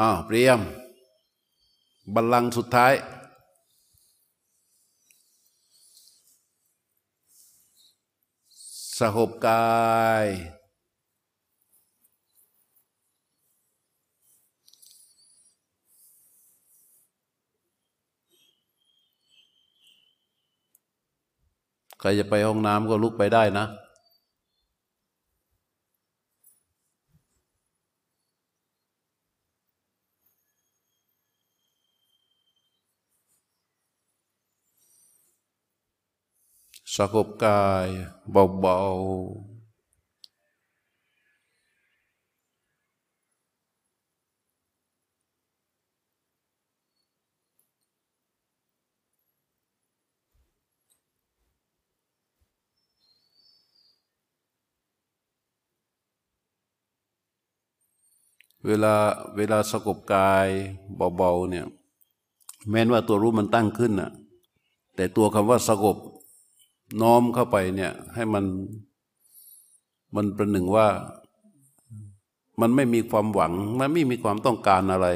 อ้าวเตรียม บัลลังก์สุดท้าย สหบกายใครจะไปห้องน้ำก็ลุกไปได้นะ สงบกายเบาเวลาเวลาสงบกายเบาๆเนี่ยแม้นว่าตัวรู้มันตั้งขึ้นน่ะแต่ตัวคำว่าสงบ น้อมเข้าไปเนี่ย ให้มันมันประหนึ่งว่ามันไม่มีความหวัง มันไม่มีความต้องการอะไร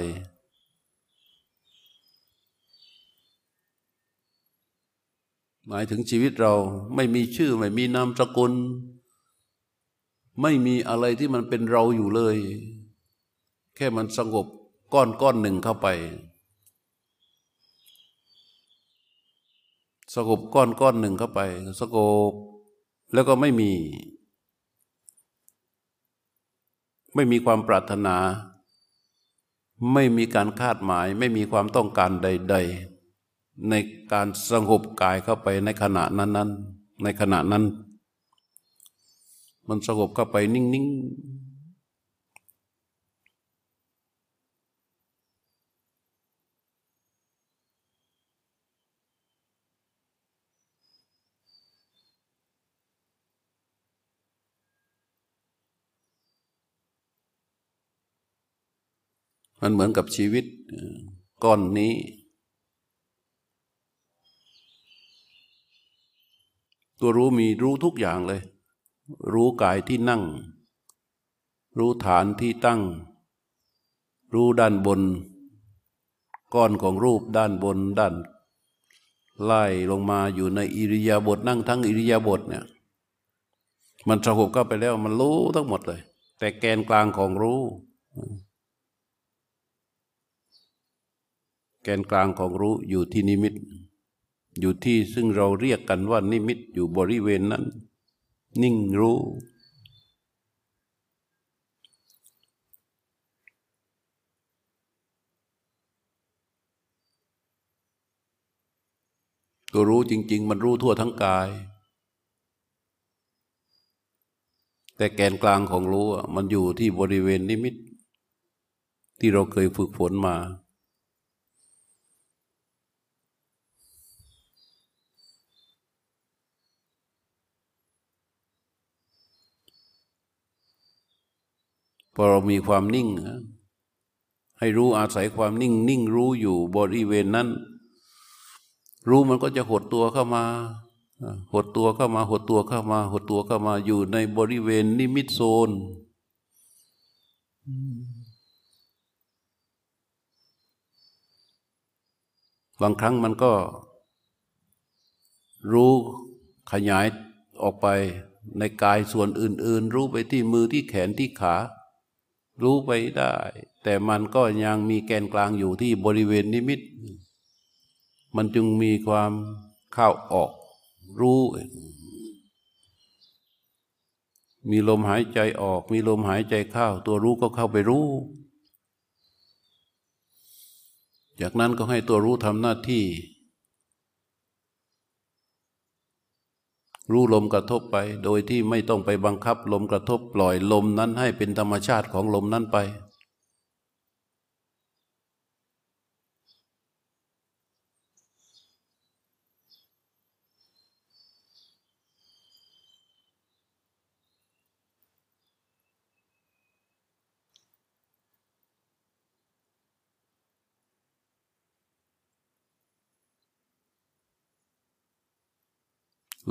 หมายถึงชีวิตเราไม่มีชื่อไม่มีนามสกุล ไม่มีอะไรที่มันเป็นเราอยู่เลย แค่มันสงบก้อนก้อนหนึ่งเข้าไป สงบก้อนก้อนหนึ่งเข้าไปสงบแล้วก็ไม่มี ไม่มีความปรารถนา ไม่มีการคาดหมาย ไม่มีความต้องการใด ๆ ในการสงบกายเข้าไปในขณะนั้นๆในขณะนั้น มันสงบเข้าไปนิ่งๆ มันเหมือนกับชีวิตก้อนนี้ ตัวรู้มีรู้ทุกอย่างเลย รู้กายที่นั่ง รู้ฐานที่ตั้ง รู้ด้านบน ก้อนของรูปด้านบนด้าน ไล่ลงมาอยู่ในอิริยาบถนั่งทั้งอิริยาบถเนี่ยมันสงบเข้าไปแล้วมันรู้ทั้งหมดเลย แต่แกนกลางของรู้ แกนกลางของรู้อยู่ที่นิมิต อยู่ที่ซึ่งเราเรียกกันว่านิมิตอยู่บริเวณนั้น นิ่งรู้ ตัวรู้จริง ๆ มันรู้ทั่วทั้งกาย แต่แกนกลางของรู้มันอยู่ที่บริเวณนิมิต ที่เราเคยฝึกฝนมา พอเรามีความนิ่ง ให้รู้อาศัยความนิ่ง นิ่งรู้อยู่บริเวณนั้น รู้มันก็จะหดตัวเข้ามา หดตัวเข้ามา หดตัวเข้ามา หดตัวเข้ามาอยู่ในบริเวณนิมิตโซนบางครั้งมันก็รู้ขยายออกไปในกายส่วนอื่น ๆ รู้ไปที่มือที่แขนที่ขา รู้ไปได้ แต่มันก็ยังมีแกนกลางอยู่ที่บริเวณนิมิต มันจึงมีความเข้าออกรู้ มีลมหายใจออก มีลมหายใจเข้า ตัวรู้ก็เข้าไปรู้ จากนั้นก็ให้ตัวรู้ทำหน้าที่ รู้ลมกระทบไป โดยที่ไม่ต้องไปบังคับลมกระทบปล่อยลมนั้นให้เป็นธรรมชาติของลมนั้นไป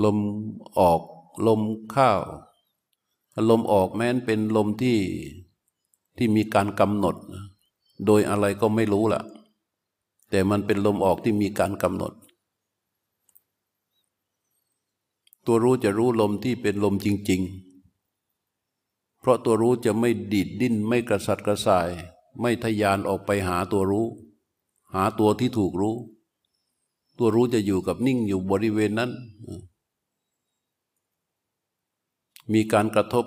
ลมออกลมเข้าลมออกแม้นเป็นลมที่ที่มีการกำหนด โดยอะไรก็ไม่รู้ล่ะ แต่มันเป็นลมออกที่มีการกำหนด ตัวรู้จะรู้ลมที่เป็นลมจริง ๆ เพราะตัวรู้จะไม่ดีดดิ้นไม่กระสัดกระส่าย ไม่ทยานออกไปหาตัวรู้ หาตัวที่ถูกรู้ ตัวรู้จะอยู่กับนิ่งอยู่บริเวณนั้น มีการกระทบ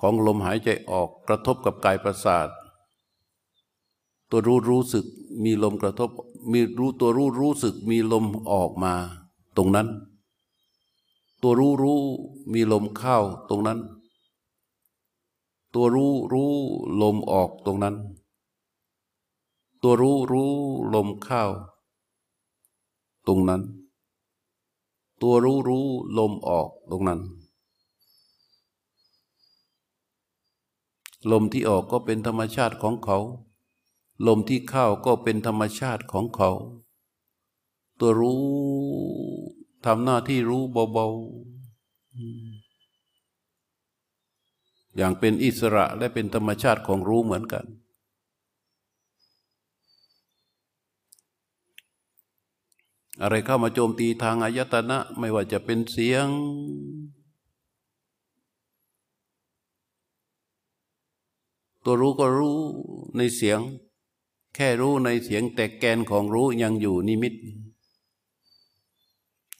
ของลมหายใจออกกระทบกับกายประสาท ตัวรู้รู้สึกมีลมกระทบมีรู้ตัวรู้รู้สึกมีลมออกมา ตรงนั้น ตัวรู้รู้มีลมเข้าตรงนั้น ตัวรู้รู้ลมออกตรงนั้น ตัวรู้รู้ลมเข้าตรงนั้น ตัวรู้รู้ลมออกตรงนั้น ลมที่ออกก็เป็นธรรมชาติของเขา ลมที่เข้าก็เป็นธรรมชาติของเขา ตัวรู้ทำหน้าที่รู้เบาๆอย่างเป็นอิสระและเป็นธรรมชาติของรู้เหมือนกัน อะไรเข้ามาโจมตีทางอายตนะ ไม่ว่าจะเป็นเสียง ตัวรู้ก็รู้ในเสียง แค่รู้ในเสียงแต่แกนของรู้ยังอยู่นิมิต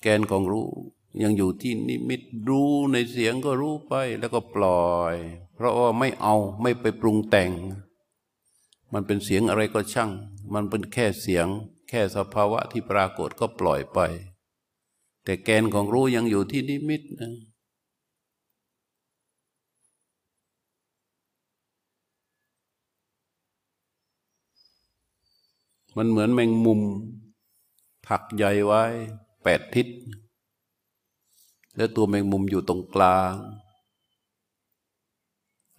แกนของรู้ยังอยู่ที่นิมิตรู้ในเสียงก็รู้ไปแล้วก็ปล่อย เพราะว่าไม่เอาไม่ไปปรุงแต่ง มันเป็นเสียงอะไรก็ช่าง มันเป็นแค่เสียง แค่สภาวะที่ปรากฏก็ปล่อยไป แต่แกนของรู้ยังอยู่ที่นิมิตนะมันเหมือนแมงมุม ถักใยไว้แปดทิศ แล้วตัวแมงมุมอยู่ตรงกลาง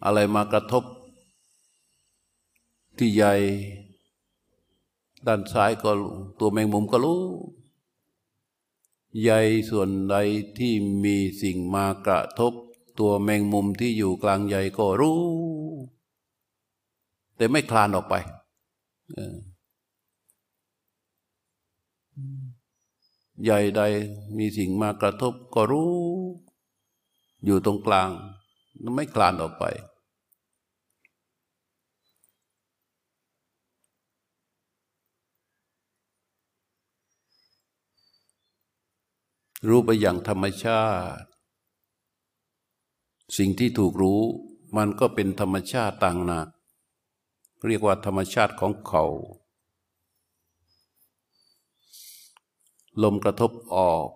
อะไรมากระทบ ที่ใย ด้านซ้ายก็ตัวแมงมุมก็รู้ใยส่วนใดที่มีสิ่งมากระทบ ตัวแมงมุมที่อยู่กลางใยก็รู้ แต่ไม่คลานออกไปใหญ่ใดมีสิ่งมากระทบก็รู้ อยู่ตรงกลางไม่คลานออกไป รู้ไปอย่างธรรมชาติ สิ่งที่ถูกรู้มันก็เป็นธรรมชาติต่างหนักเรียกว่าธรรมชาติของเขา ลมกระทบออก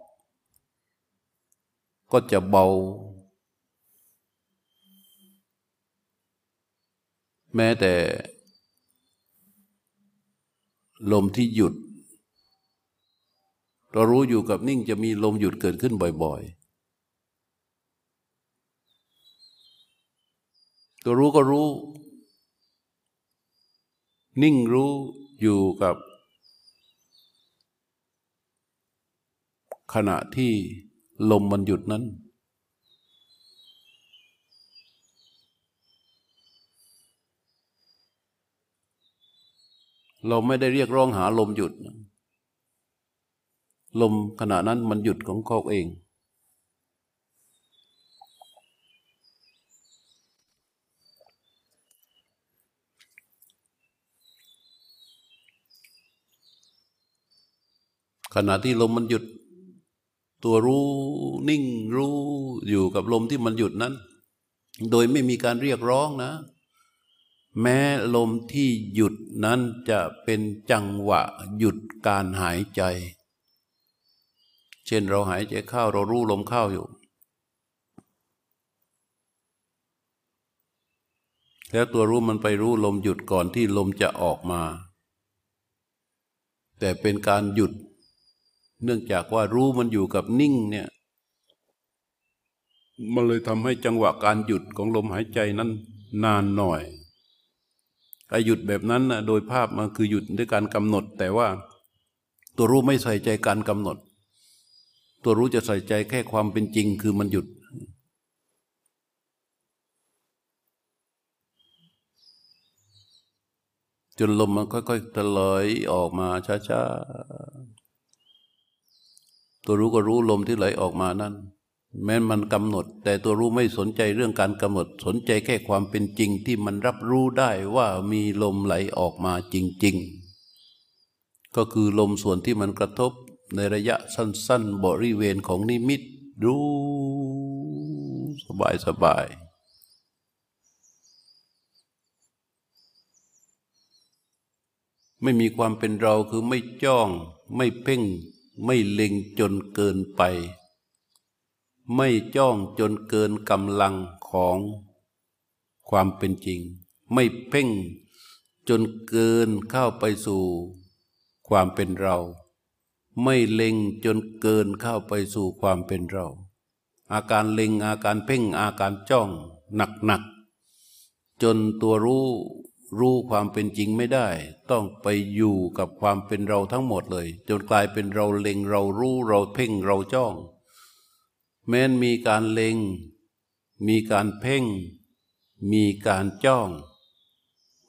ก็จะเบา แม้แต่ ลมที่หยุด เรารู้อยู่กับนิ่งจะมีลมหยุดเกิดขึ้นบ่อย ๆ ตัวรู้ก็รู้ นิ่งรู้อยู่กับ ขณะที่ลมมันหยุดนั้น เราไม่ได้เรียกร้องหาลมหยุด ลมขณะนั้นมันหยุดของเขาเอง ขณะที่ลมมันหยุด ตัวรู้นิ่งรู้อยู่กับลมที่มันหยุดนั้น โดยไม่มีการเรียกร้องนะ แม้ลมที่หยุดนั้นจะเป็นจังหวะหยุดการหายใจ เช่นเราหายใจเข้าเรารู้ลมเข้าอยู่ แล้วตัวรู้มันไปรู้ลมหยุดก่อนที่ลมจะออกมา แต่เป็นการหยุด เนื่องจากว่ารู้มันอยู่กับนิ่งเนี่ยมันเลยทำให้จังหวะการหยุดของลมหายใจนั้นนานหน่อยไอหยุดแบบนั้นนะโดยภาพมันคือหยุดด้วยการกำหนด แต่ว่าตัวรู้ไม่ใส่ใจการกำหนด ตัวรู้จะใส่ใจแค่ความเป็นจริงคือมันหยุด จนลมมันค่อยๆตะลอยออกมาช้าๆ ตัวรู้ก็รู้ลมที่ไหลออกมานั่น แม้มันกำหนด แต่ตัวรู้ไม่สนใจเรื่องการกำหนด สนใจแค่ความเป็นจริงที่มันรับรู้ได้ว่ามีลมไหลออกมาจริง ๆ ก็คือลมส่วนที่มันกระทบ ในระยะสั้น ๆ บริเวณของนิมิตรู้สบายสบายไม่มีความเป็นเราคือไม่จ้อง ไม่เพ่ง ไม่เล็งจนเกินไป ไม่จ้องจนเกินกำลังของความเป็นจริง ไม่เพ่งจนเกินเข้าไปสู่ความเป็นเรา ไม่เล็งจนเกินเข้าไปสู่ความเป็นเรา อาการเล็งอาการเพ่งอาการจ้องหนักๆจนตัวรู้รู้ความเป็นจริงไม่ได้ ต้องไปอยู่กับความเป็นเราทั้งหมดเลย จนกลายเป็นเราเล็งเรารู้เราเพ่งเราจ้อง แม้นมีการเล็ง มีการเพ่ง มีการจ้อง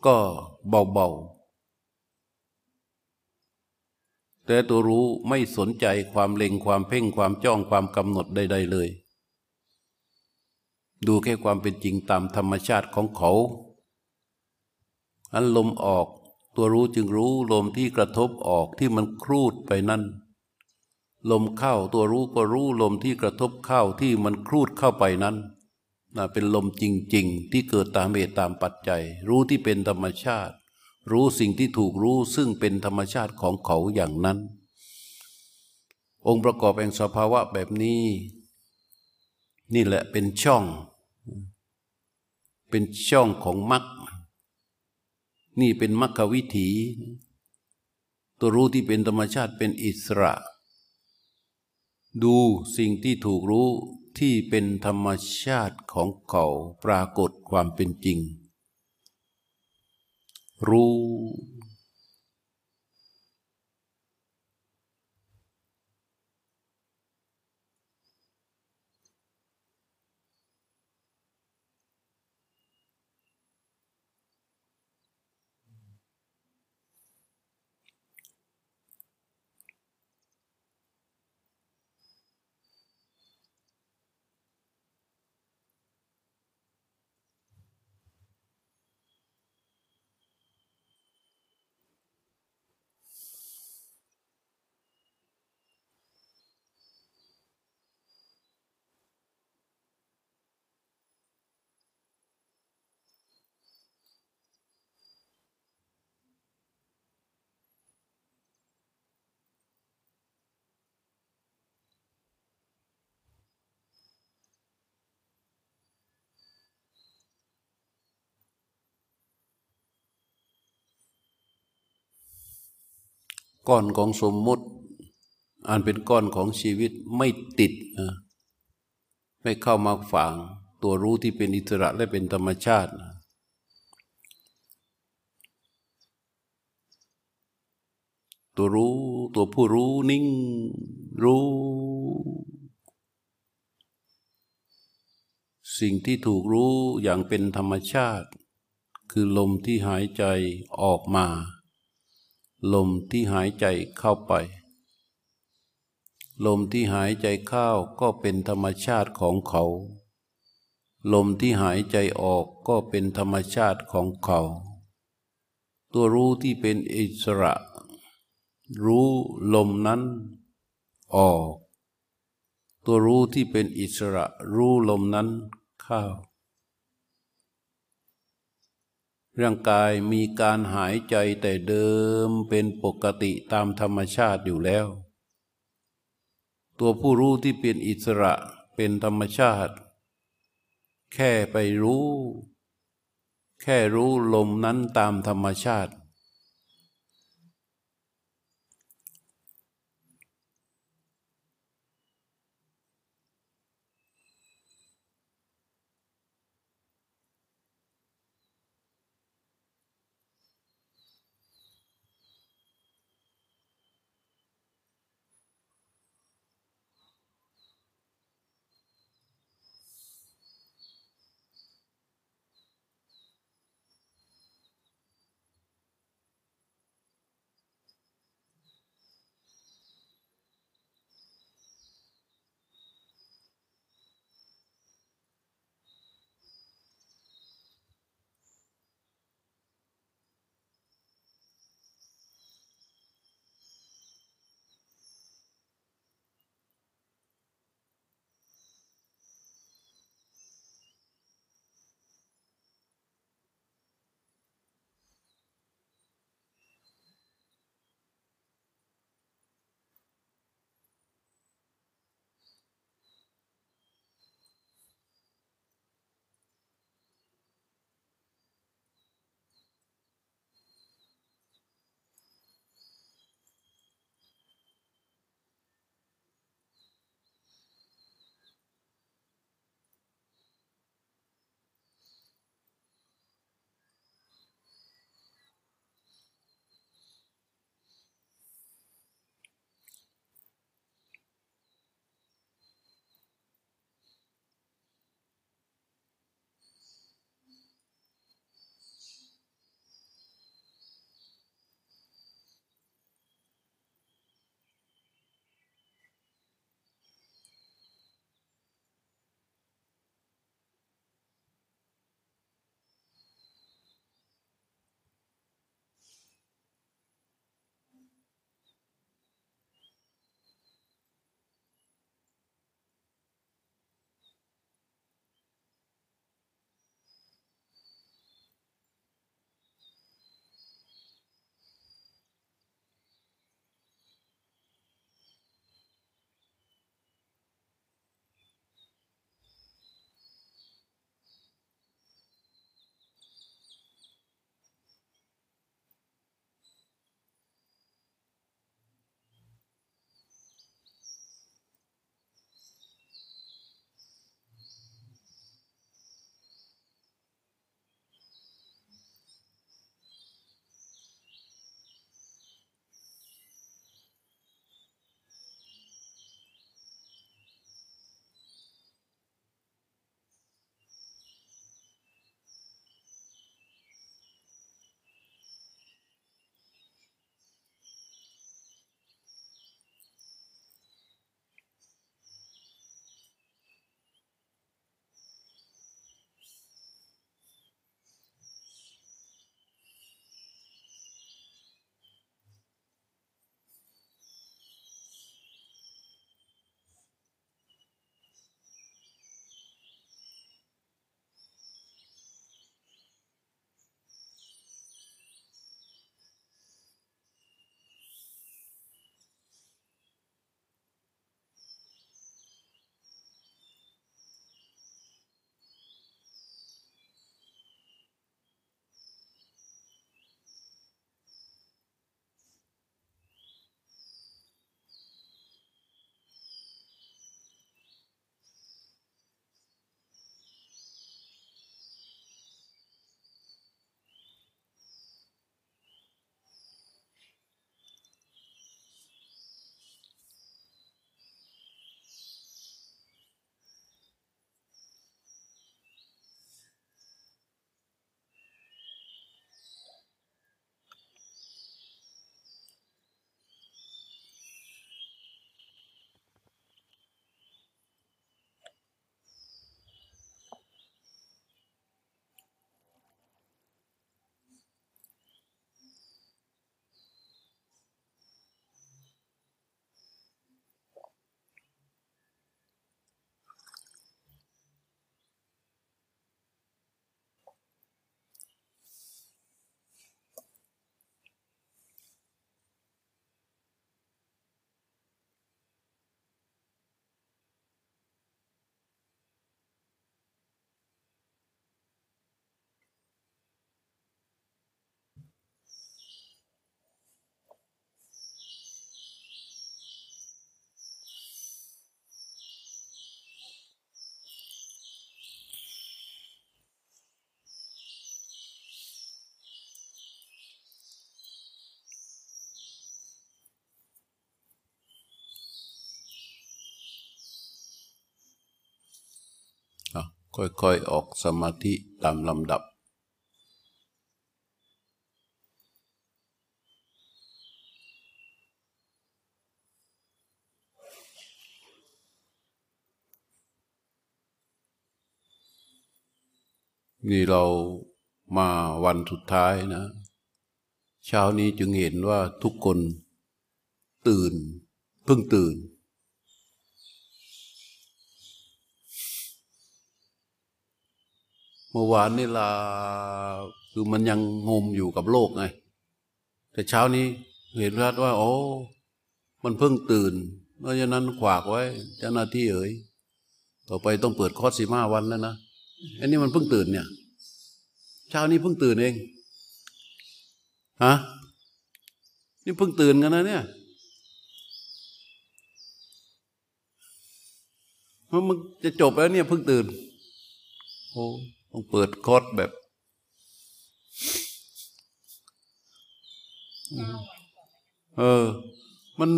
ก็เบาๆ แต่ตัวรู้ไม่สนใจความเล็งความเพ่งความจ้องความกำหนดใด ๆ เลย ดูแค่ความเป็นจริงตามธรรมชาติของเขาอันลมออกตัวรู้จึงรู้ลมที่กระทบออกที่มันครูดไปนั่น ลมเข้าตัวรู้ก็รู้ลมที่กระทบเข้าที่มันครูดเข้าไปนั้นนะเป็นลมจริง ๆ ที่เกิดตามเหตุตามปัจจัย รู้ที่เป็นธรรมชาติ รู้สิ่งที่ถูกรู้ซึ่งเป็นธรรมชาติของเขาอย่างนั้น องค์ประกอบแห่งสภาวะแบบนี้ นี่แหละเป็นช่อง เป็นช่องของมรรคนี่เป็นมรรควิถี ตัวรู้ที่เป็นธรรมชาติเป็นอิสระ ดูสิ่งที่ถูกรู้ที่เป็นธรรมชาติของเขาปรากฏความเป็นจริง รู้ ก้อนของสมมุติอันเป็นก้อนของชีวิตไม่ติดนะไม่เข้ามาฝังตัวรู้ที่เป็นอิสระและเป็นธรรมชาติตัวรู้ตัวผู้รู้นิ่งรู้ สิ่งที่ถูกรู้อย่างเป็นธรรมชาติ คือลมที่หายใจออกมา ลมที่หายใจเข้าไป ลมที่หายใจเข้าก็เป็นธรรมชาติของเขา ลมที่หายใจออกก็เป็นธรรมชาติของเขา ตัวรู้ที่เป็นอิสระ รู้ลมนั้นออก ตัวรู้ที่เป็นอิสระรู้ลมนั้นเข้า ร่างกายมีการหายใจแต่เดิมเป็นปกติตามธรรมชาติอยู่แล้ว ตัวผู้รู้ที่เป็นอิสระเป็นธรรมชาติ แค่ไปรู้ แค่รู้ลมนั้นตามธรรมชาติ ค่อยๆออกสมาธิตามลำดับ นี่เรามาวันสุดท้ายนะ เช้านี้จึงเห็นว่าทุกคนตื่น เพิ่งตื่น เมื่อวานนี่ลาคือมันยังงมอยู่กับโลกไง แต่เช้านี้เห็นรัดว่า โอ้มันเพิ่งตื่น เพราะฉะนั้นขวากไว้ เจ้าหน้าที่เอ๋ยต่อไปต้องเปิดคอร์สสิบห้าวันแล้วนะอันนี้มันเพิ่งตื่นเนี่ย เช้านี้เพิ่งตื่นเองฮะนี่เพิ่งตื่นกันนะเนี่ยมันจะจบแล้วเนี่ยเพิ่งตื่น โอ้ ต้องเปิดคอร์สแบบเออ มัน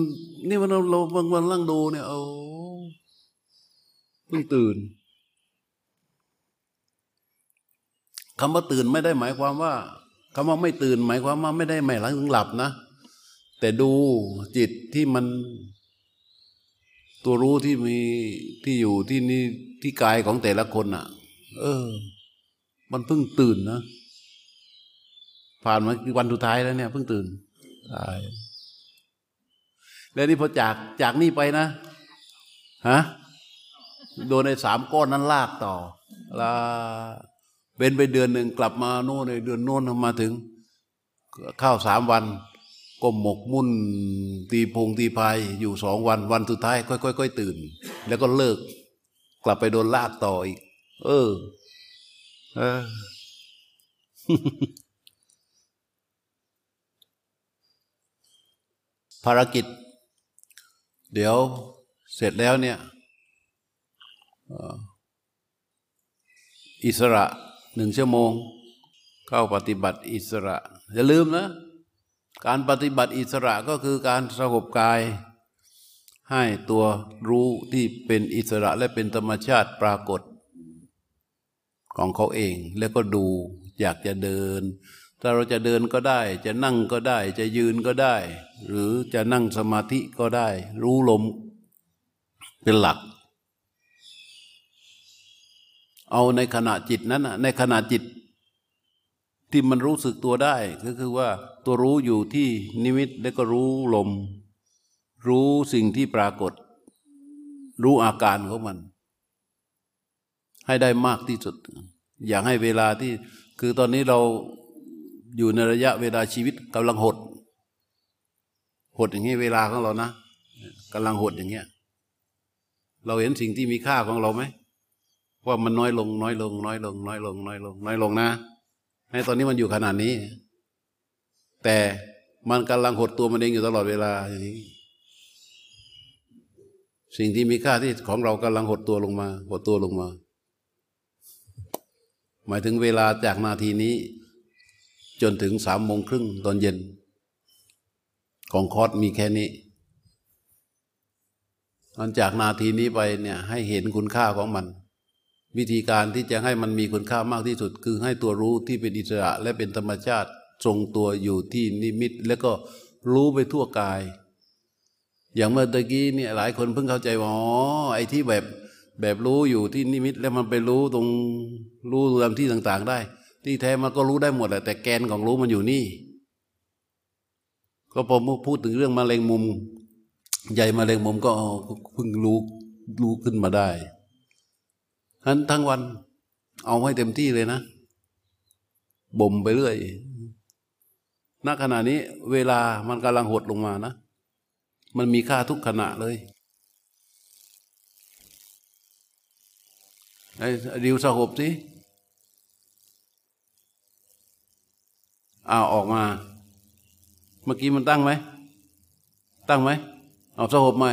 นี่มันเราบางวันนั่งดูเนี่ยโอ้เพิ่งตื่นคำว่าตื่นไม่ได้หมายความว่าคำว่าไม่ตื่น หมายความว่าไม่ได้ไม่หลังถึงหลับนะ แต่ดูจิตที่มัน ตัวรู้ที่มีที่อยู่ที่นี่ที่กายของแต่ละคนอะ เออ มันเพิ่งตื่นนะผ่านมาวันสุดท้ายแล้วเนี่ยเพิ่งตื่นตายแล้วนี่พอจากจากนี่ไปนะฮะโดนในสามก้อนนั้นลากต่อลาเป็นไปเดือนหนึ่งกลับมาโน่นในเดือนโน้นมาถึงเข้าสามวันก็หมกมุ่น ตีพงตีพายอยู่สองวันวันสุดท้ายค่อยๆตื่น แล้วก็เลิก กลับไปโดนลากต่ออีก เออ เออภารกิจ เดี๋ยวเสร็จแล้วเนี่ยอิสระหนึ่งชั่วโมง เข้าปฏิบัติอิสระ อย่าลืมนะ การปฏิบัติอิสระก็คือการสงบกาย ให้ตัวรู้ที่เป็นอิสระและเป็นธรรมชาติปรากฏ ของเขาเอง แล้วก็ดูอยากจะเดิน ถ้าเราจะเดินก็ได้ จะนั่งก็ได้ จะยืนก็ได้ หรือจะนั่งสมาธิก็ได้ รู้ลมเป็นหลัก เอาในขณะจิตนั้นนะในขณะจิตที่มันรู้สึกตัวได้ก็คือว่าตัวรู้อยู่ที่นิมิตแล้วก็รู้ลม รู้สิ่งที่ปรากฏ รู้อาการของมัน ให้ได้มากที่สุด อยากให้เวลาที่คือตอนนี้เราอยู่ในระยะเวลาชีวิตกำลังหด หดอย่างนี้เวลาของเรานะกำลังหดอย่างเงี้ย เราเห็นสิ่งที่มีค่าของเราไหมว่ามันน้อยลง น้อยลง น้อยลง น้อยลง น้อยลง น้อยลงนะ ให้ตอนนี้มันอยู่ขนาดนี้ แต่มันกำลังหดตัวมันเองอยู่ตลอดเวลาอย่างนี้ สิ่งที่มีค่าที่ของเรากำลังหดตัวลงมา หดตัวลงมา หมายถึงเวลาจากนาทีนี้ จนถึงสามโมงครึ่งตอนเย็น ของคอร์สมีแค่นี้หลังจากนาทีนี้ไปเนี่ยให้เห็นคุณค่าของมัน วิธีการที่จะให้มันมีคุณค่ามากที่สุด คือให้ตัวรู้ที่เป็นอิสระและเป็นธรรมชาติทรงตัวอยู่ที่นิมิต แล้วก็รู้ไปทั่วกาย อย่างเมื่อตะกี้เนี่ยหลายคนเพิ่งเข้าใจว่าอ๋อไอ้ที่แบบ แบบรู้อยู่ที่นิมิตแล้วมันไปรู้ตรงรู้ตามที่ต่างๆได้ ที่แท้มันก็รู้ได้หมดแหละแต่แกนของรู้มันอยู่นี่ ก็พอพูดถึงเรื่องมะเร็งมุม ใหญ่มะเร็งมุมก็เพิ่งรู้รู้ขึ้นมาได้นั้นทั้งวัน เอาให้เต็มที่เลยนะบ่มไปเรื่อยณขณะนี้ เวลามันกำลังหดลงมานะ มันมีค่าทุกขณะเลย ไอ้ดิวสหบสิอ้าวออกมา เมื่อกี้มันตั้งไหม ตั้งไหมเอาสหบใหม่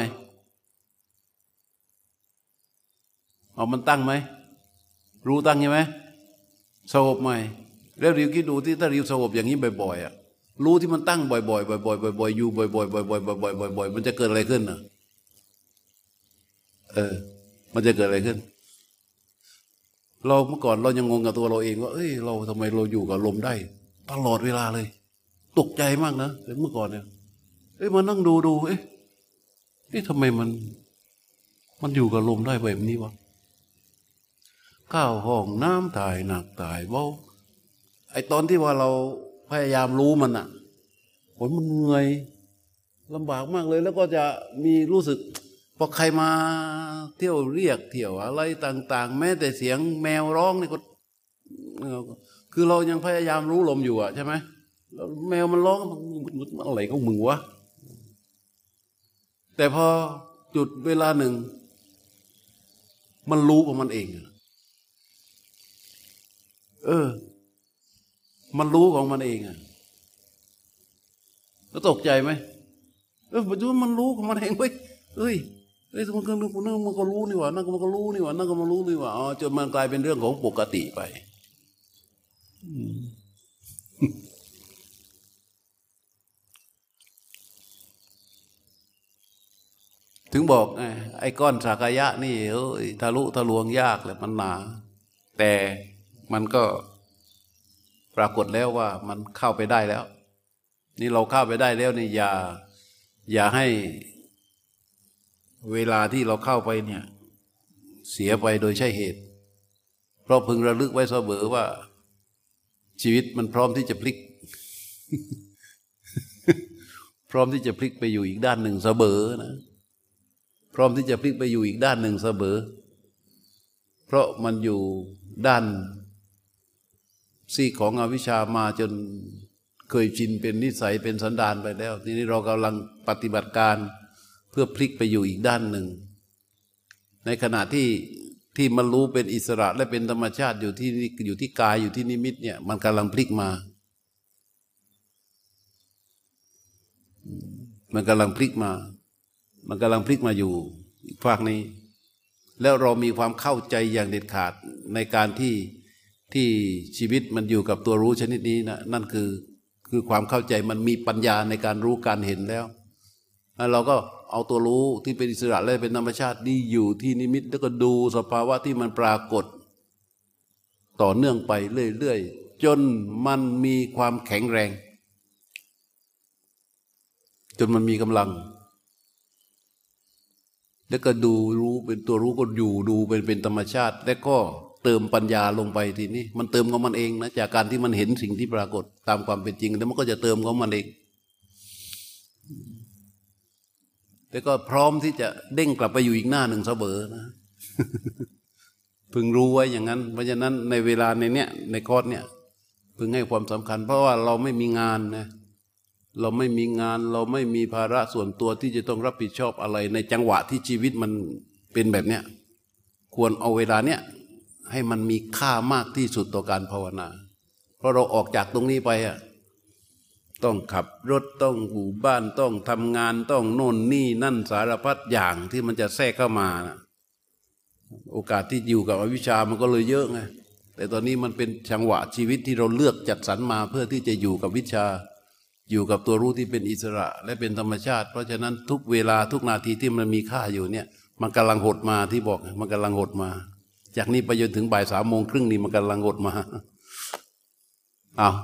เอามันตั้งไหม รู้ตั้งใช่ไหมสงบไหม่ แล้วริวคิดดูที่ถ้าริวสงบอย่างนี้บ่อยๆอะรู้ที่มันตั้งบ่อยๆบ่อยๆบ่อยๆอยู่บ่อยๆบ่อยๆบ่อยๆบ่อยๆบ่อยๆมันจะเกิดอะไรขึ้นอะเออ มันจะเกิดอะไรขึ้น เราเมื่อก่อนเรายังงงกับตัวเราเองว่าเอ้ยเราทำไมเราอยู่กับลมได้ ตลอดเวลาเลย ตกใจมากนะเมื่อก่อนเนี่ยเอ้ยมานั่งดูดูเอ๊ะเอ๊ะทำไมมัน มันอยู่กับลมได้แบบนี้วะข้าวห้องน้ำถ่ายหนักถ่ายเบาไอตอนที่ว่าเราพยายามรู้มันอะผลมันเหนื่อยลำบากมากเลย แล้วก็จะมีรู้สึก พอใครมาเที่ยวเรียกเที่ยวอะไรต่าง ๆ แม้แต่เสียงแมวร้องนี่ก็คือเรายังพยายามรู้ลมอยู่อะใช่ไหมแล้วแมวมันร้องมันมันอะไรของมึงวะแต่พอจุดเวลาหนึ่ง มันรู้ของมันเอง เออ มันรู้ของมันเองอะแล้วตกใจไหมเออปัจจุบันมันรู้ของมันเองเว้ยเอ้ย เอ้ยมันก็รู้นั่นมันก็รู้นี่หว่านั่นก็มันก็รู้นี่หว่านั่นก็มันรู้นี่หว่าอ๋อจนมันกลายเป็นเรื่องของปกติไปถึงบอกไงไอ้ก้อนสากยะนี่เอ้ยทะลุทะลวงยากแหละมันหนา แต่มันก็ปรากฏแล้วว่ามันเข้าไปได้แล้ว นี่เราเข้าไปได้แล้วนี่อย่า อย่าให้ เวลาที่เราเข้าไปเนี่ยเสียไปโดยใช่เหตุ เพราะพึงระลึกไว้เสมอว่า ชีวิตมันพร้อมที่จะพลิก พร้อมที่จะพลิกไปอยู่อีกด้านหนึ่งเสมอนะพร้อมที่จะพลิกไปอยู่อีกด้านหนึ่งเสมอ เพราะมันอยู่ด้านซีกของอวิชชามาจนเคยชินเป็นนิสัยเป็นสันดานไปแล้ว ทีนี้เรากำลังปฏิบัติการ เพื่อพลิกไปอยู่อีกด้านหนึ่ง ในขณะที่ที่มันรู้เป็นอิสระและเป็นธรรมชาติอยู่ที่อยู่ที่กายอยู่ที่นิมิตเนี่ยมันกำลังพลิกมา มันกำลังพลิกมา มันกำลังพลิกมาอยู่อีกภาคนี้ แล้วเรามีความเข้าใจอย่างเด็ดขาดในการที่ที่ชีวิตมันอยู่กับตัวรู้ชนิดนี้นะนั่นคือคือความเข้าใจมันมีปัญญาในการรู้การเห็นแล้วแล้วเราก็ เอาตัวรู้ที่เป็นอิสระและเป็นธรรมชาตินี่อยู่ที่นิมิต แล้วก็ดูสภาวะที่มันปรากฏ ต่อเนื่องไปเรื่อยๆจนมันมีความแข็งแรง จนมันมีกำลัง แล้วก็ดูรู้เป็นตัวรู้ก็อยู่ดูเป็นเป็นธรรมชาติ แล้วก็เติมปัญญาลงไปทีนี้ มันเติมของมันเองนะจากการที่มันเห็นสิ่งที่ปรากฏตามความเป็นจริง แล้วมันก็จะเติมของมันเอง แต่ก็พร้อมที่จะเด้งกลับไปอยู่อีกหน้าหนึ่งเสมอนะพึงรู้ไว้อย่างนั้น เพราะฉะนั้นในเวลาในเนี้ยในคอร์สเนี่ยพึงให้ความสำคัญ เพราะว่าเราไม่มีงานนะเราไม่มีงานเราไม่มีภาระส่วนตัวที่จะต้องรับผิดชอบอะไร ในจังหวะที่ชีวิตมันเป็นแบบเนี้ยควรเอาเวลาเนี้ยให้มันมีค่ามากที่สุดต่อการภาวนา เพราะเราออกจากตรงนี้ไปอะ ต้องขับรถต้องอยู่บ้านต้องทำงานต้องโน่นนี่นั่นสารพัดอย่างที่มันจะแทรกเข้ามานะโอกาสที่อยู่กับอวิชามันก็เลยเยอะไงแต่ตอนนี้มันเป็นจังหวะชีวิตที่เราเลือกจัดสรรมาเพื่อที่จะอยู่กับวิชา อยู่กับตัวรู้ที่เป็นอิสระ และเป็นธรรมชาติ เพราะฉะนั้นทุกเวลาทุกนาทีที่มันมีค่าอยู่เนี่ย มันกำลังหดมาที่บอกมันกำลังหดมา จากนี้ไปจนถึงบ่ายสามโมงครึ่งนี่มันกำลังหดมาอ้าว